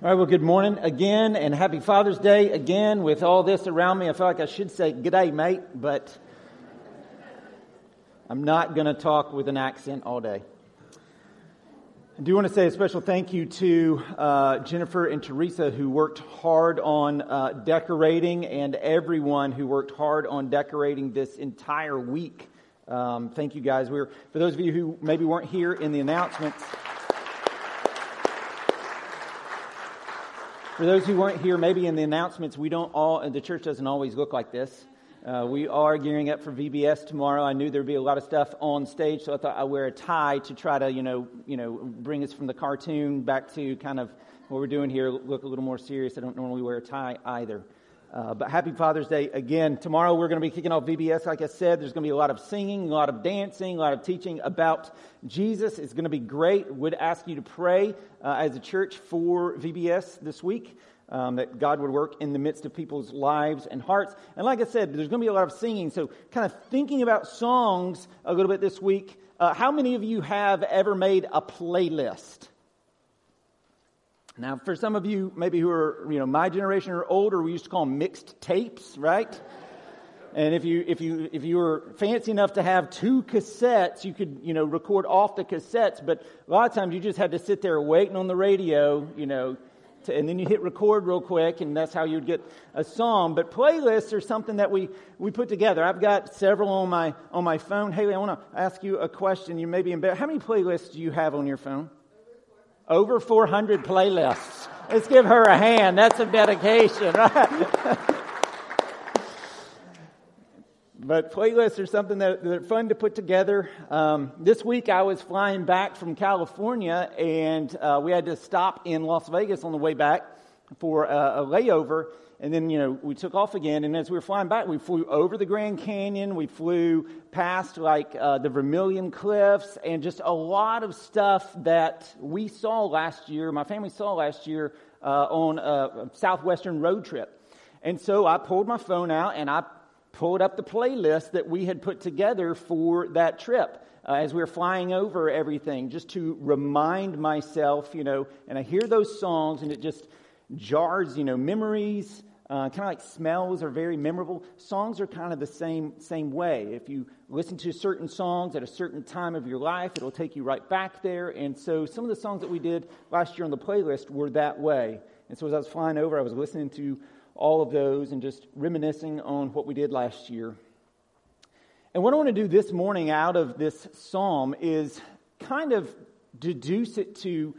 All right, well, good morning again, and happy Father's Day again. With all this around me, I feel like I should say good day, mate, but I'm not going to talk with an accent all day. I do want to say a special thank you to uh, Jennifer and Teresa, who worked hard on uh, decorating, and everyone who worked hard on decorating this entire week. Um, thank you, guys. We are for those of you who maybe weren't here in the announcements. For those who weren't here, maybe in the announcements, we don't all, the church doesn't always look like this. Uh, we are gearing up for VBS tomorrow. I knew there'd be a lot of stuff on stage, so I thought I'd wear a tie to try to, you know, you know, bring us from the cartoon back to kind of what we're doing here, look a little more serious. I don't normally wear a tie either. Uh, but happy Father's Day again. Tomorrow we're going to be kicking off VBS. Like I said, there's going to be a lot of singing, a lot of dancing, a lot of teaching about Jesus. It's going to be great. Would ask you to pray uh, as a church for VBS this week. Um, that God would work in the midst of people's lives and hearts. And like I said, there's going to be a lot of singing. So, kind of thinking about songs a little bit this week. Uh, how many of you have ever made a playlist? Now, for some of you, maybe who are, you know, my generation or older, we used to call them mixed tapes, right? And if you, if you, if you were fancy enough to have two cassettes, you could, you know, record off the cassettes, but a lot of times you just had to sit there waiting on the radio, you know, to, and then you hit record real quick, and that's how you'd get a song. But playlists are something that we, we put together. I've got several on my, on my phone. Haley, I want to ask you a question. You may be embarrassed. How many playlists do you have on your phone? Over 400 playlists. Let's give her a hand. That's a dedication, right? but playlists are something that, that, are fun to put together. Um, this week I was flying back from California and uh, we had to stop in Las Vegas on the way back for a, a layover and then you know we took off again and as we were flying back we flew over the grand canyon we flew past like uh, the vermilion cliffs and just a lot of stuff that we saw last year my family saw last year uh, on a southwestern road trip. And so i pulled my phone out and i pulled up the playlist that we had put together for that trip uh, as we were flying over everything just to remind myself you know and i hear those songs and it just jars you know memories uh, kind of like smells are very memorable. Songs are kind of the same same way. If you listen to certain songs at a certain time of your life, it'll take you right back there. And so some of the songs that we did last year on the playlist were that way. And so as I was flying over, I was listening to all of those and just reminiscing on what we did last year. And what I want to do this morning out of this psalm is kind of deduce it to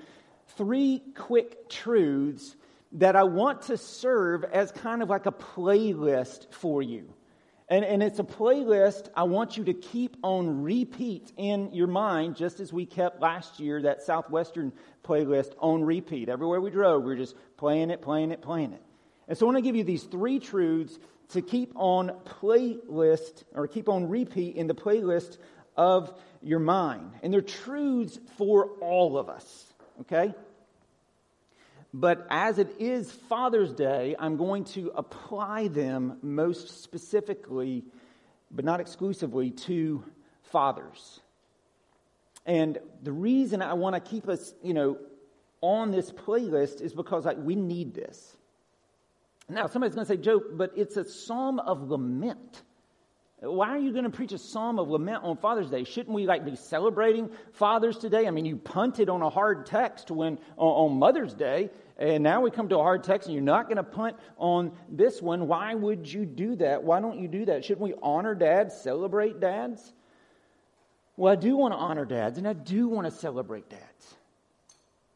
three quick truths that I want to serve as kind of like a playlist for you. And, and it's a playlist I want you to keep on repeat in your mind, just as we kept last year that Southwestern playlist on repeat. Everywhere we drove, we were just playing it, playing it, playing it. And so I want to give you these three truths to keep on playlist or keep on repeat in the playlist of your mind. And they're truths for all of us, okay? But as it is Father's Day, I'm going to apply them most specifically, but not exclusively, to fathers. And the reason I want to keep us, you know, on this playlist is because like, we need this. Now, somebody's going to say, Joe, but it's a psalm of lament. Why are you going to preach a psalm of lament on Father's Day? Shouldn't we like be celebrating fathers today? I mean, you punted on a hard text when on, on Mother's Day, and now we come to a hard text, and you're not going to punt on this one. Why would you do that? Why don't you do that? Shouldn't we honor dads, celebrate dads? Well, I do want to honor dads, and I do want to celebrate dads.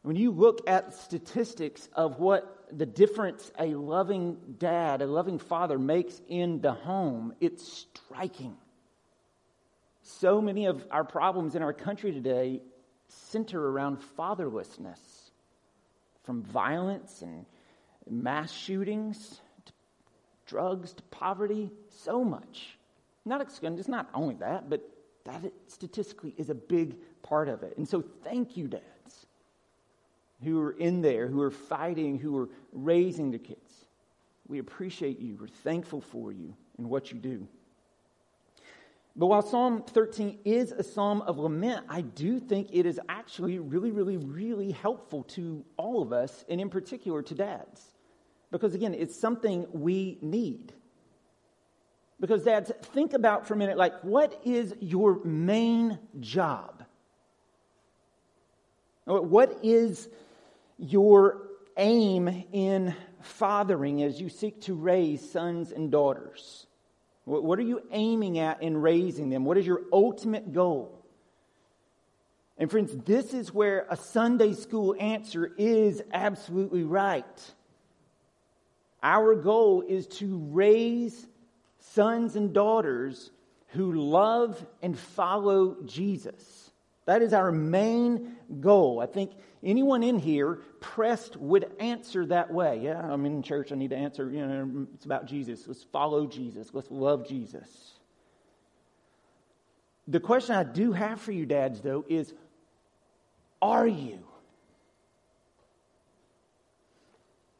When you look at statistics of what the difference a loving dad, a loving father makes in the home, it's striking. So many of our problems in our country today center around fatherlessness, from violence and mass shootings to drugs to poverty, so much. Not, it's not only that, but that statistically is a big part of it. And so, thank you, Dad who are in there, who are fighting, who are raising the kids. We appreciate you. We're thankful for you and what you do. But while Psalm 13 is a psalm of lament, I do think it is actually really, really, really helpful to all of us, and in particular to dads. Because again, it's something we need. Because, dads, think about for a minute like, what is your main job? What is your aim in fathering as you seek to raise sons and daughters? What are you aiming at in raising them? What is your ultimate goal? And, friends, this is where a Sunday school answer is absolutely right. Our goal is to raise sons and daughters who love and follow Jesus. That is our main goal. I think anyone in here pressed would answer that way. Yeah, I'm in church. I need to answer. You know, it's about Jesus. Let's follow Jesus. Let's love Jesus. The question I do have for you, dads, though, is are you?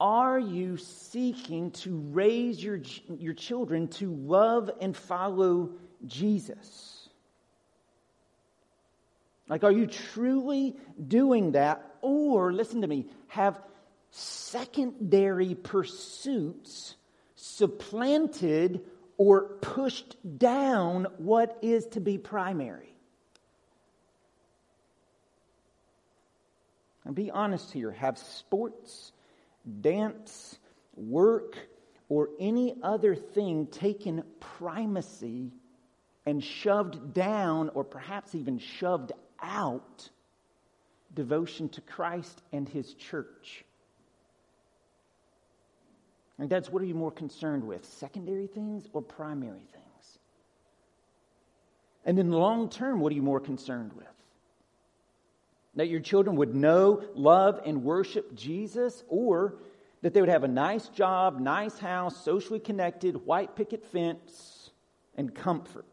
Are you seeking to raise your, your children to love and follow Jesus? Like, are you truly doing that? Or, listen to me, have secondary pursuits supplanted or pushed down what is to be primary? And be honest here. Have sports dance, work, or any other thing taken primacy and shoved down, or perhaps even shoved out, devotion to Christ and His church. And that's what are you more concerned with? Secondary things or primary things? And then long term, what are you more concerned with? That your children would know, love, and worship Jesus, or that they would have a nice job, nice house, socially connected, white picket fence, and comfort.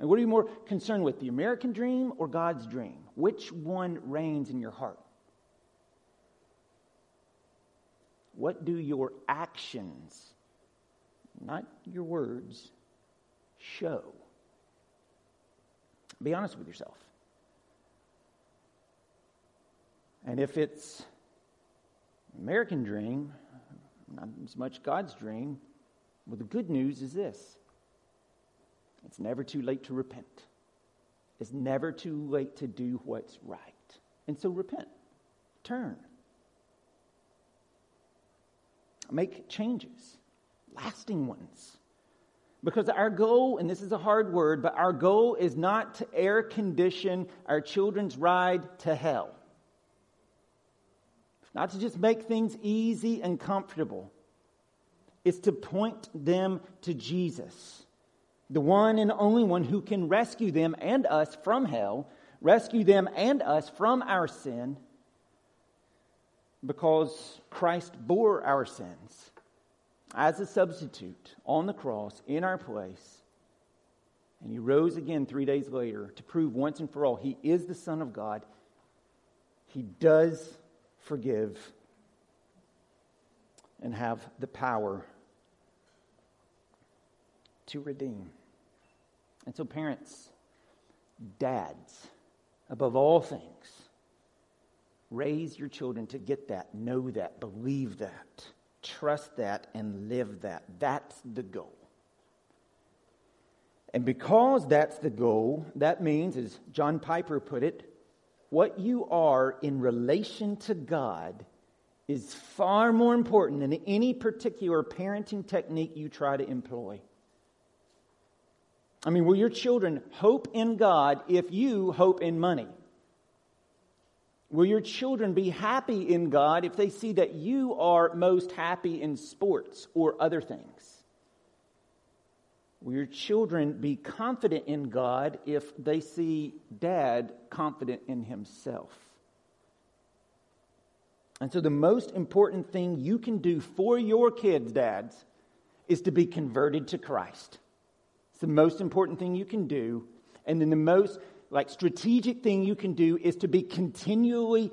And what are you more concerned with, the American dream or God's dream? Which one reigns in your heart? What do your actions, not your words, show? Be honest with yourself. And if it's American dream, not as much God's dream, well, the good news is this it's never too late to repent. It's never too late to do what's right. And so repent, turn, make changes, lasting ones. Because our goal, and this is a hard word, but our goal is not to air condition our children's ride to hell. Not to just make things easy and comfortable. It's to point them to Jesus, the one and only one who can rescue them and us from hell, rescue them and us from our sin, because Christ bore our sins as a substitute on the cross in our place. And he rose again three days later to prove once and for all he is the Son of God. He does forgive, and have the power to redeem. And so, parents, dads, above all things, raise your children to get that, know that, believe that, trust that, and live that. That's the goal. And because that's the goal, that means, as John Piper put it, what you are in relation to God is far more important than any particular parenting technique you try to employ. I mean, will your children hope in God if you hope in money? Will your children be happy in God if they see that you are most happy in sports or other things? Will your children be confident in God if they see dad confident in himself? And so, the most important thing you can do for your kids, dads, is to be converted to Christ. It's the most important thing you can do. And then the most like strategic thing you can do is to be continually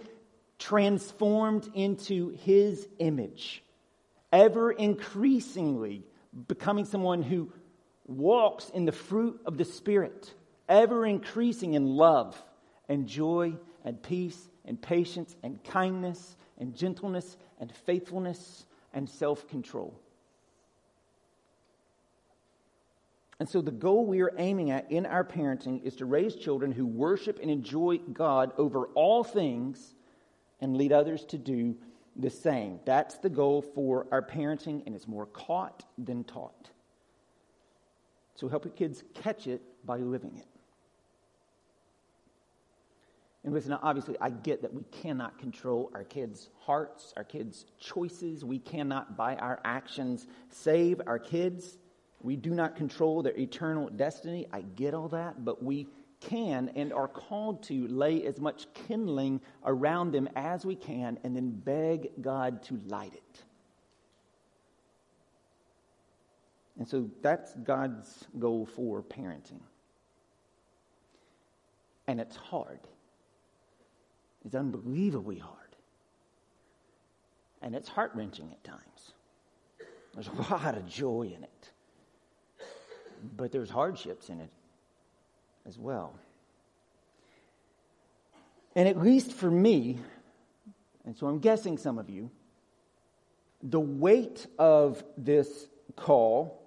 transformed into his image, ever increasingly becoming someone who walks in the fruit of the Spirit, ever increasing in love and joy and peace and patience and kindness and gentleness and faithfulness and self control. And so, the goal we are aiming at in our parenting is to raise children who worship and enjoy God over all things and lead others to do the same. That's the goal for our parenting, and it's more caught than taught. So, help your kids catch it by living it. And listen, obviously, I get that we cannot control our kids' hearts, our kids' choices. We cannot, by our actions, save our kids. We do not control their eternal destiny. I get all that, but we can and are called to lay as much kindling around them as we can and then beg God to light it. And so that's God's goal for parenting. And it's hard. It's unbelievably hard. And it's heart wrenching at times. There's a lot of joy in it but there's hardships in it as well. And at least for me, and so I'm guessing some of you, the weight of this call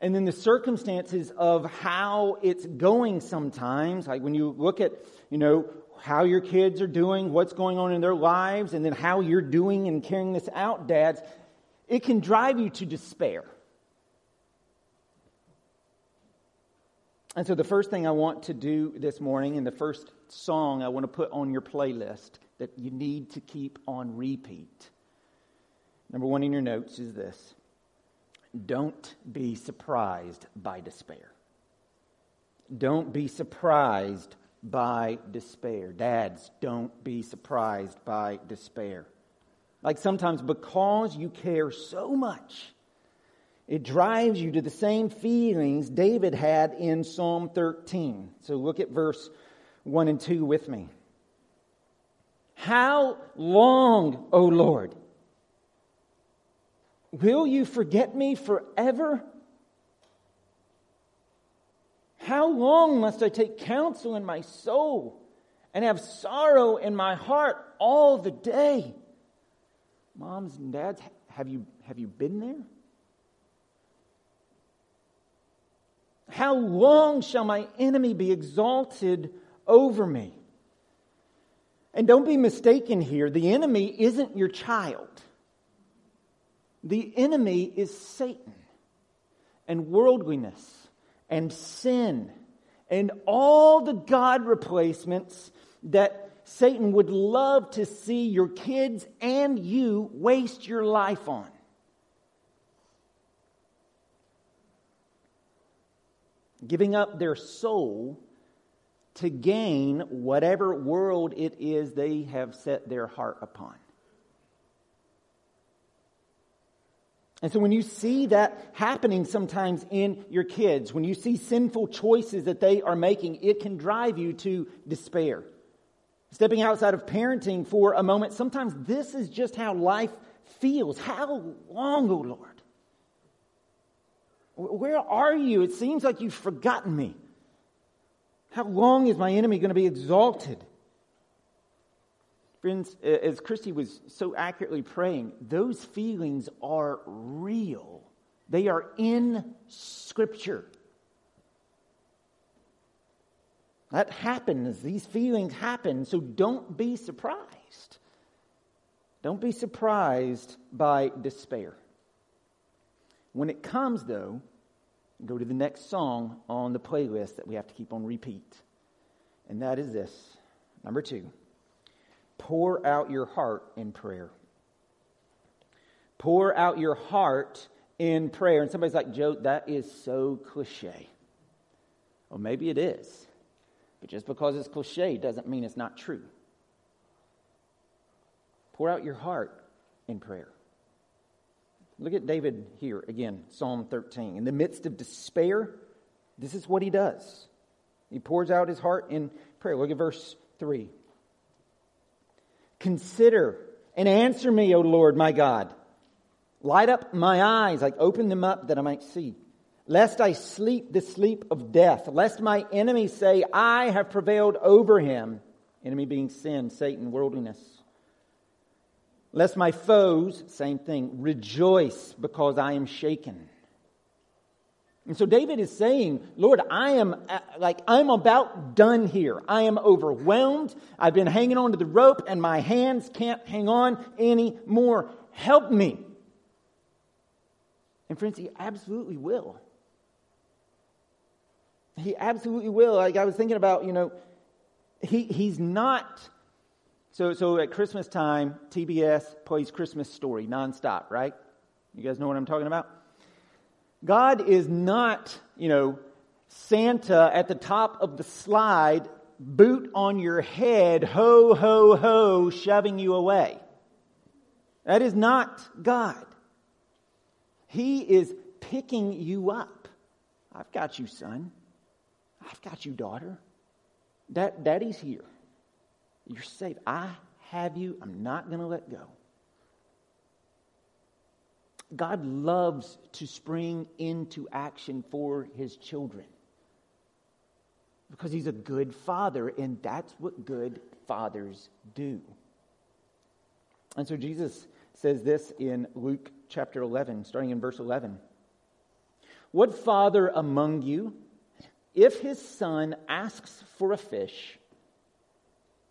and then the circumstances of how it's going sometimes, like when you look at, you know, how your kids are doing, what's going on in their lives, and then how you're doing and carrying this out, dads, it can drive you to despair. And so, the first thing I want to do this morning, and the first song I want to put on your playlist that you need to keep on repeat, number one in your notes is this Don't be surprised by despair. Don't be surprised by despair. Dads, don't be surprised by despair. Like sometimes, because you care so much it drives you to the same feelings David had in Psalm 13. So look at verse 1 and 2 with me. How long, O Lord? Will you forget me forever? How long must I take counsel in my soul and have sorrow in my heart all the day? Moms and dads, have you, have you been there? How long shall my enemy be exalted over me? And don't be mistaken here, the enemy isn't your child. The enemy is Satan and worldliness and sin and all the God replacements that Satan would love to see your kids and you waste your life on. Giving up their soul to gain whatever world it is they have set their heart upon. And so when you see that happening sometimes in your kids, when you see sinful choices that they are making, it can drive you to despair. Stepping outside of parenting for a moment, sometimes this is just how life feels. How long, O oh Lord? Where are you? It seems like you've forgotten me. How long is my enemy going to be exalted? Friends, as Christy was so accurately praying, those feelings are real. They are in Scripture. That happens. These feelings happen. So don't be surprised. Don't be surprised by despair. When it comes, though, go to the next song on the playlist that we have to keep on repeat. And that is this number two pour out your heart in prayer. Pour out your heart in prayer. And somebody's like, Joe, that is so cliche. Well, maybe it is. But just because it's cliche doesn't mean it's not true. Pour out your heart in prayer. Look at David here again, Psalm 13. In the midst of despair, this is what he does. He pours out his heart in prayer. Look at verse 3. Consider and answer me, O Lord my God. Light up my eyes, like open them up that I might see. lest I sleep the sleep of death, lest my enemies say, I have prevailed over him. Enemy being sin, Satan, worldliness. Lest my foes, same thing, rejoice because I am shaken. And so David is saying, Lord, I am uh, like, I'm about done here. I am overwhelmed. I've been hanging on to the rope and my hands can't hang on anymore. Help me. And friends, he absolutely will. He absolutely will. Like I was thinking about, you know, he, he's not. So, so at Christmas time, TBS plays Christmas Story nonstop, right? You guys know what I'm talking about? God is not, you know, Santa at the top of the slide, boot on your head, ho, ho, ho, shoving you away. That is not God. He is picking you up. I've got you, son. I've got you, daughter. Dad, Daddy's here. You're safe. I have you. I'm not going to let go. God loves to spring into action for his children because he's a good father, and that's what good fathers do. And so Jesus says this in Luke chapter 11, starting in verse 11. What father among you, if his son asks for a fish,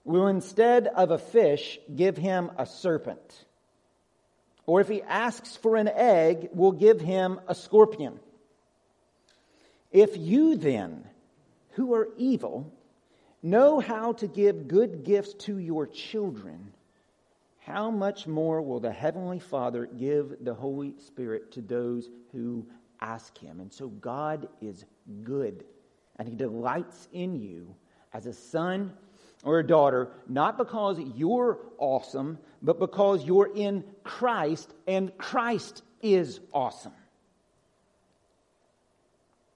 will instead of a fish give him a serpent? Or if he asks for an egg, will give him a scorpion? If you then, who are evil, know how to give good gifts to your children, how much more will the Heavenly Father give the Holy Spirit to those who ask Him? And so God is good, and He delights in you as a son or a daughter, not because you're awesome, but because you're in Christ, and Christ is awesome.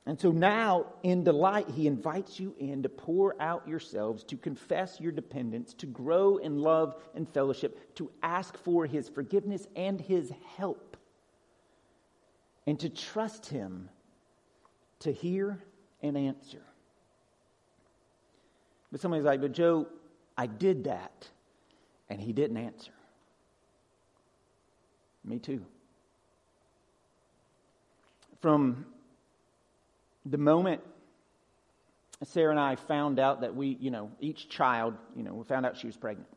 And so now, in delight, he invites you in to pour out yourselves, to confess your dependence, to grow in love and fellowship, to ask for his forgiveness and his help, and to trust him to hear and answer. But somebody's like, but Joe, I did that, and he didn't answer. Me too. From the moment Sarah and I found out that we, you know, each child, you know, we found out she was pregnant.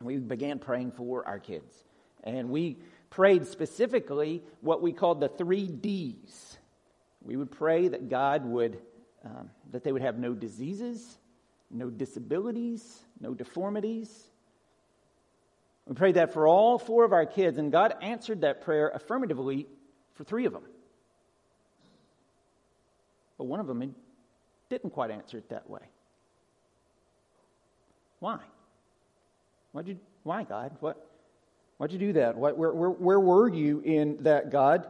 We began praying for our kids. And we prayed specifically what we called the three D's. We would pray that God would, um, that they would have no diseases, no disabilities, no deformities. We prayed that for all four of our kids, and God answered that prayer affirmatively for three of them. But one of them didn't quite answer it that way. Why? Why'd you, why, God? What, why'd you do that? Where, where, where were you in that, God?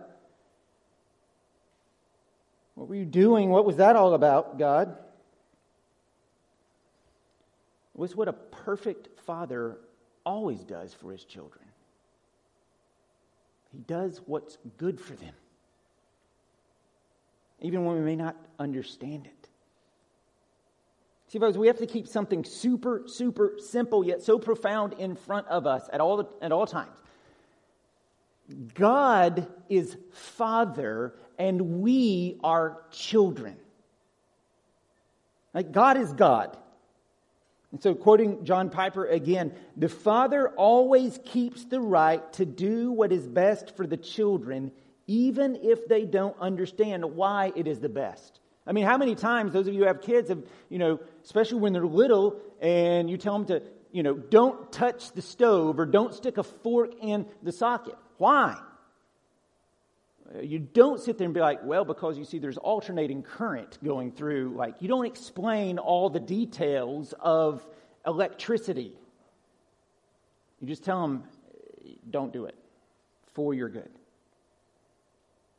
What were you doing? What was that all about, God? Was what a perfect father always does for his children. He does what's good for them even when we may not understand it. See, folks, we have to keep something super, super simple yet so profound in front of us at all, at all times. God is Father, and we are children. Like, God is God. And so, quoting John Piper again, the Father always keeps the right to do what is best for the children, even if they don't understand why it is the best. I mean, how many times those of you who have kids have, you know, especially when they're little, and you tell them to, you know, don't touch the stove or don't stick a fork in the socket. Why? You don't sit there and be like, well, because you see there's alternating current going through. Like, you don't explain all the details of electricity. You just tell them, don't do it for your good.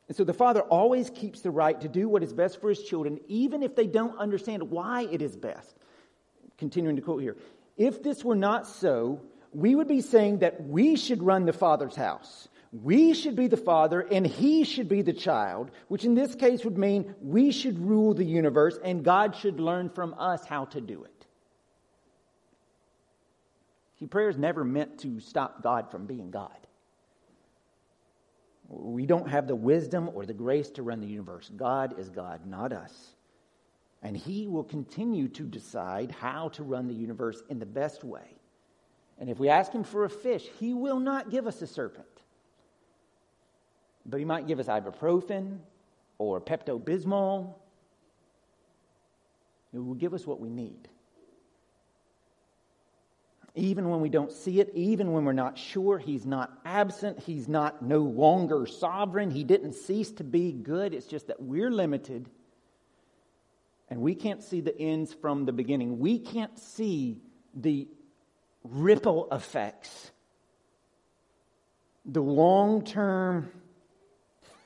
And so the father always keeps the right to do what is best for his children, even if they don't understand why it is best. Continuing to quote here If this were not so, we would be saying that we should run the father's house. We should be the father and he should be the child, which in this case would mean we should rule the universe and God should learn from us how to do it. See, prayer is never meant to stop God from being God. We don't have the wisdom or the grace to run the universe. God is God, not us. And He will continue to decide how to run the universe in the best way. And if we ask Him for a fish, He will not give us a serpent. But He might give us ibuprofen or Pepto Bismol. He will give us what we need even when we don't see it, even when we're not sure. He's not absent. He's not no longer sovereign. He didn't cease to be good. It's just that we're limited and we can't see the ends from the beginning. We can't see the ripple effects, the long term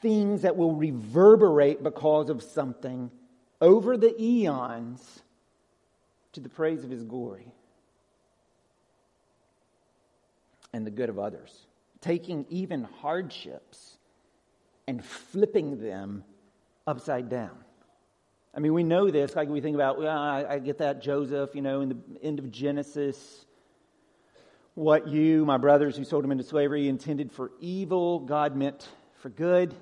things that will reverberate because of something over the eons to the praise of His glory and the good of others, taking even hardships and flipping them upside down. I mean, we know this, like we think about, well, I, I get that Joseph, you know, in the end of Genesis, what you, my brothers who sold him into slavery, intended for evil, God meant for good.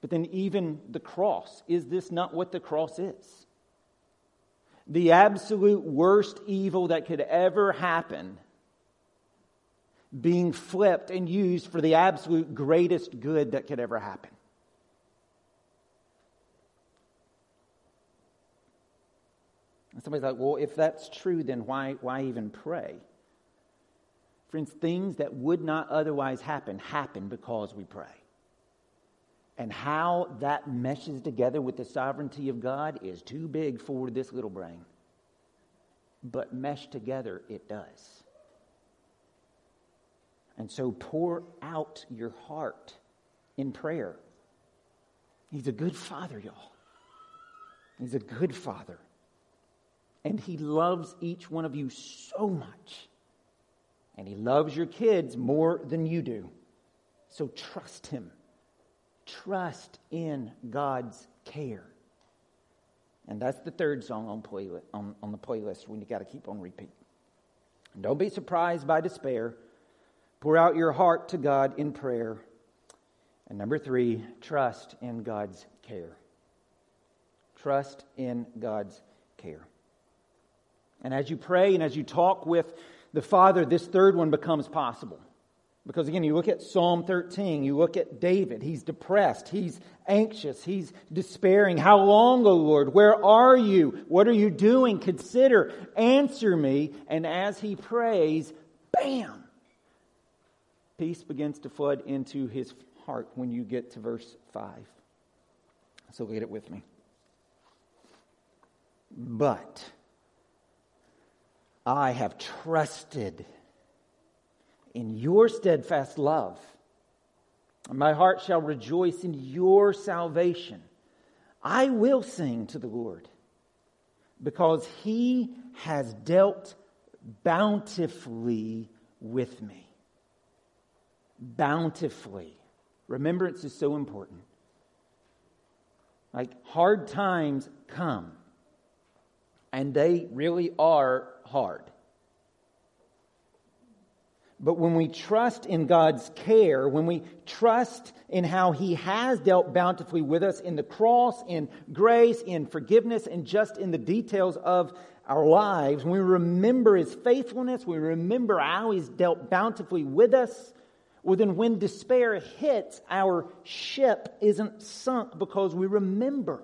But then, even the cross, is this not what the cross is? The absolute worst evil that could ever happen being flipped and used for the absolute greatest good that could ever happen. And somebody's like, well, if that's true, then why, why even pray? Friends, things that would not otherwise happen happen because we pray. And how that meshes together with the sovereignty of God is too big for this little brain. But meshed together, it does. And so pour out your heart in prayer. He's a good father, y'all. He's a good father. And he loves each one of you so much. And he loves your kids more than you do. So trust him. Trust in God's care. And that's the third song on, on, on the playlist when you got to keep on repeat. And don't be surprised by despair. Pour out your heart to God in prayer. And number three, trust in God's care. Trust in God's care. And as you pray and as you talk with the Father, this third one becomes possible. Because again, you look at Psalm 13, you look at David. He's depressed, he's anxious, he's despairing. How long, O Lord? Where are you? What are you doing? Consider, answer me. And as he prays, bam! peace begins to flood into his heart when you get to verse 5. So at it with me. But I have trusted in your steadfast love. My heart shall rejoice in your salvation. I will sing to the Lord because he has dealt bountifully with me bountifully. Remembrance is so important. Like hard times come, and they really are hard. But when we trust in God's care, when we trust in how He has dealt bountifully with us in the cross, in grace, in forgiveness, and just in the details of our lives, when we remember His faithfulness, we remember how He's dealt bountifully with us, well, then when despair hits, our ship isn't sunk because we remember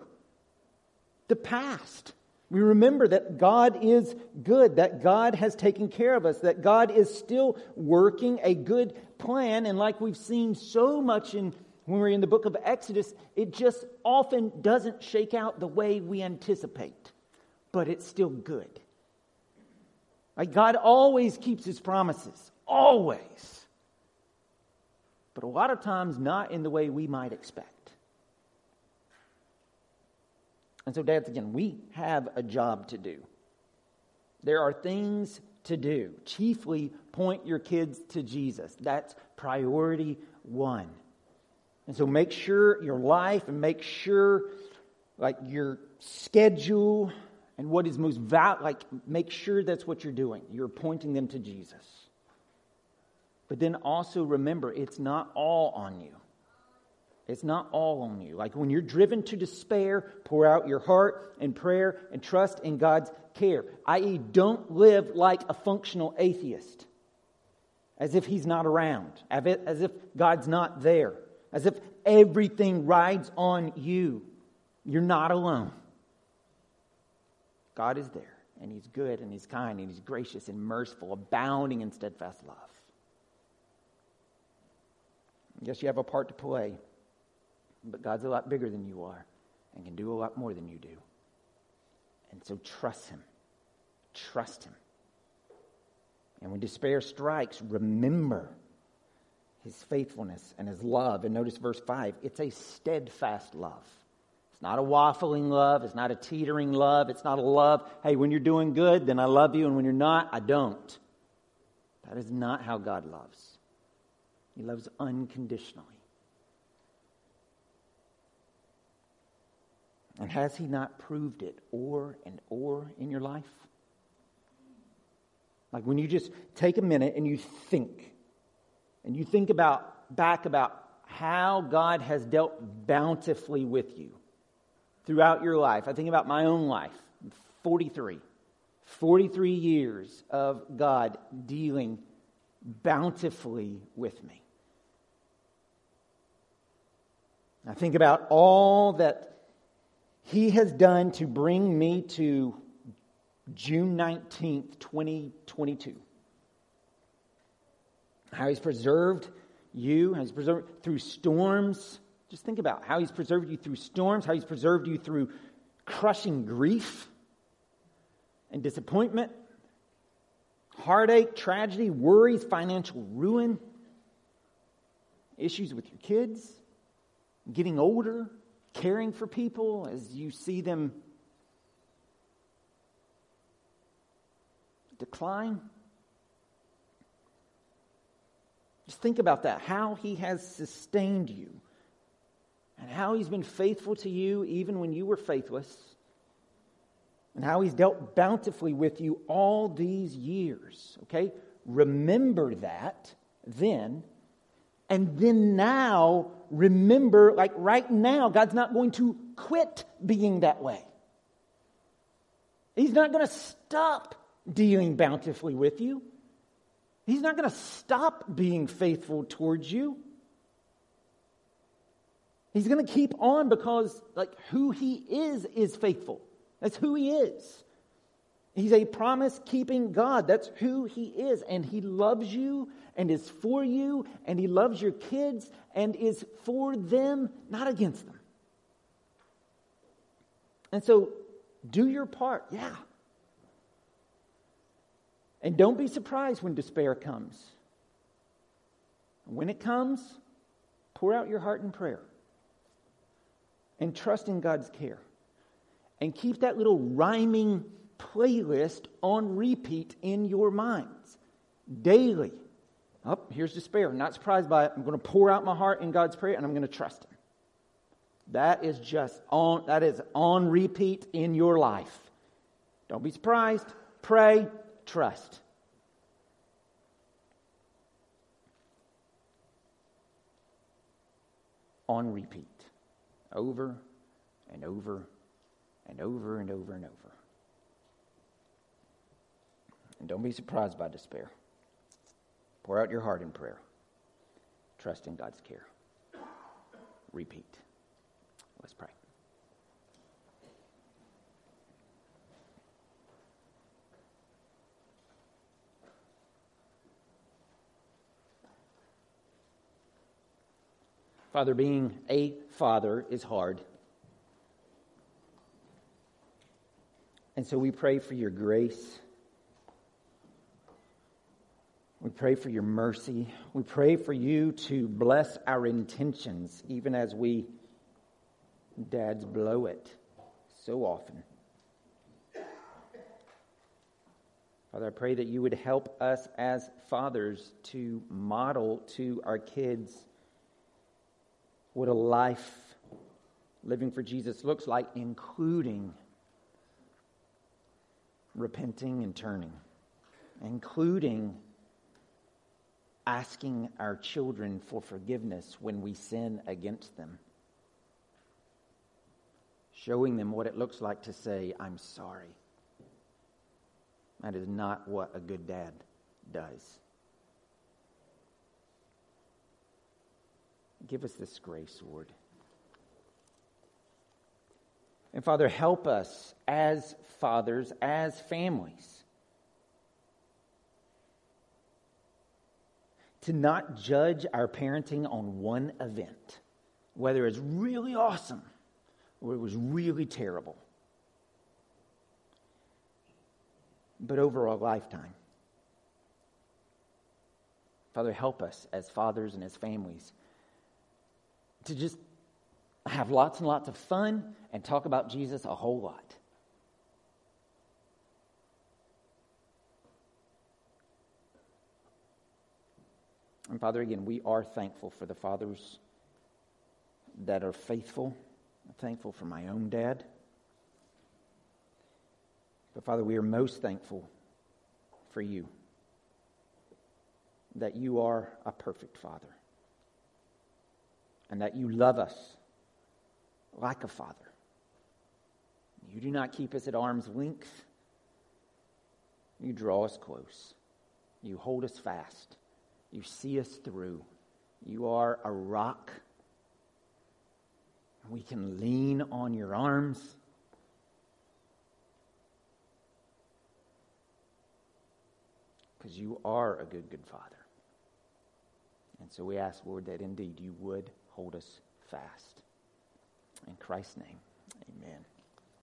the past. We remember that God is good, that God has taken care of us, that God is still working a good plan. And like we've seen so much in when we're in the book of Exodus, it just often doesn't shake out the way we anticipate, but it's still good. Like God always keeps his promises, always but a lot of times not in the way we might expect. And so, dads, again, we have a job to do. There are things to do. Chiefly, point your kids to Jesus. That's priority one. And so make sure your life and make sure like your schedule and what is most val like make sure that's what you're doing. You're pointing them to Jesus. But then also remember it's not all on you. It's not all on you. Like when you're driven to despair, pour out your heart and prayer and trust in God's care. I.e., don't live like a functional atheist, as if He's not around, as if God's not there, as if everything rides on you. You're not alone. God is there, and He's good, and He's kind, and He's gracious and merciful, abounding in steadfast love. Yes, you have a part to play. But God's a lot bigger than you are and can do a lot more than you do. And so trust Him. Trust Him. And when despair strikes, remember His faithfulness and His love. And notice verse 5 it's a steadfast love. It's not a waffling love. It's not a teetering love. It's not a love, hey, when you're doing good, then I love you, and when you're not, I don't. That is not how God loves. He loves unconditionally. And has He not proved it or and or in your life? Like when you just take a minute and you think, and you think about back about how God has dealt bountifully with you throughout your life. I think about my own life, 43. 43 years of God dealing bountifully with me. I think about all that he has done to bring me to June 19th, 2022. How he's preserved you, how he's preserved through storms. Just think about how he's preserved you through storms, how he's preserved you through crushing grief and disappointment, heartache, tragedy, worries, financial ruin, issues with your kids, getting older, caring for people as you see them decline? Just think about that. How he has sustained you and how he's been faithful to you even when you were faithless, and how he's dealt bountifully with you all these years. Okay? Remember that then and then now, remember, like right now, God's not going to quit being that way. He's not going to stop dealing bountifully with you. He's not going to stop being faithful towards you. He's going to keep on because, like, who he is is faithful. That's who he is. He's a promise keeping God. That's who he is. And he loves you and is for you, and He loves your kids and is for them, not against them. And so, do your part, yeah. And don't be surprised when despair comes. When it comes, pour out your heart in prayer and trust in God's care. And keep that little rhyming playlist on repeat in your minds daily. Oh, here's despair. I'm not surprised by it. I'm going to pour out my heart in God's prayer and I'm going to trust Him. That is just on, that is on repeat in your life. Don't be surprised. Pray, trust. On repeat. Over and over and over and over and over. And don't be surprised by despair. Pour out your heart in prayer. Trust in God's care. Repeat. Let's pray. Father, being a father is hard. And so we pray for your grace we pray for your mercy. We pray for you to bless our intentions, even as we, dads, blow it so often. Father, I pray that you would help us as fathers to model to our kids what a life living for Jesus looks like, including repenting and turning, including asking our children for forgiveness when we sin against them, showing them what it looks like to say, I'm sorry. That is not what a good dad does. Give us this grace, Lord. And Father, help us as fathers, as families, to not judge our parenting on one event, whether it's really awesome or it was really terrible, but over a lifetime. Father, help us as fathers and as families to just have lots and lots of fun and talk about Jesus a whole lot. And Father, again, we are thankful for the fathers that are faithful. I'm thankful for my own dad. But Father, we are most thankful for you that you are a perfect Father and that you love us like a father. You do not keep us at arm's length. You draw us close. You hold us fast. You see us through. You are a rock. We can lean on your arms. Because you are a good, good Father. And so we ask, Lord, that indeed you would hold us fast. In Christ's name, amen.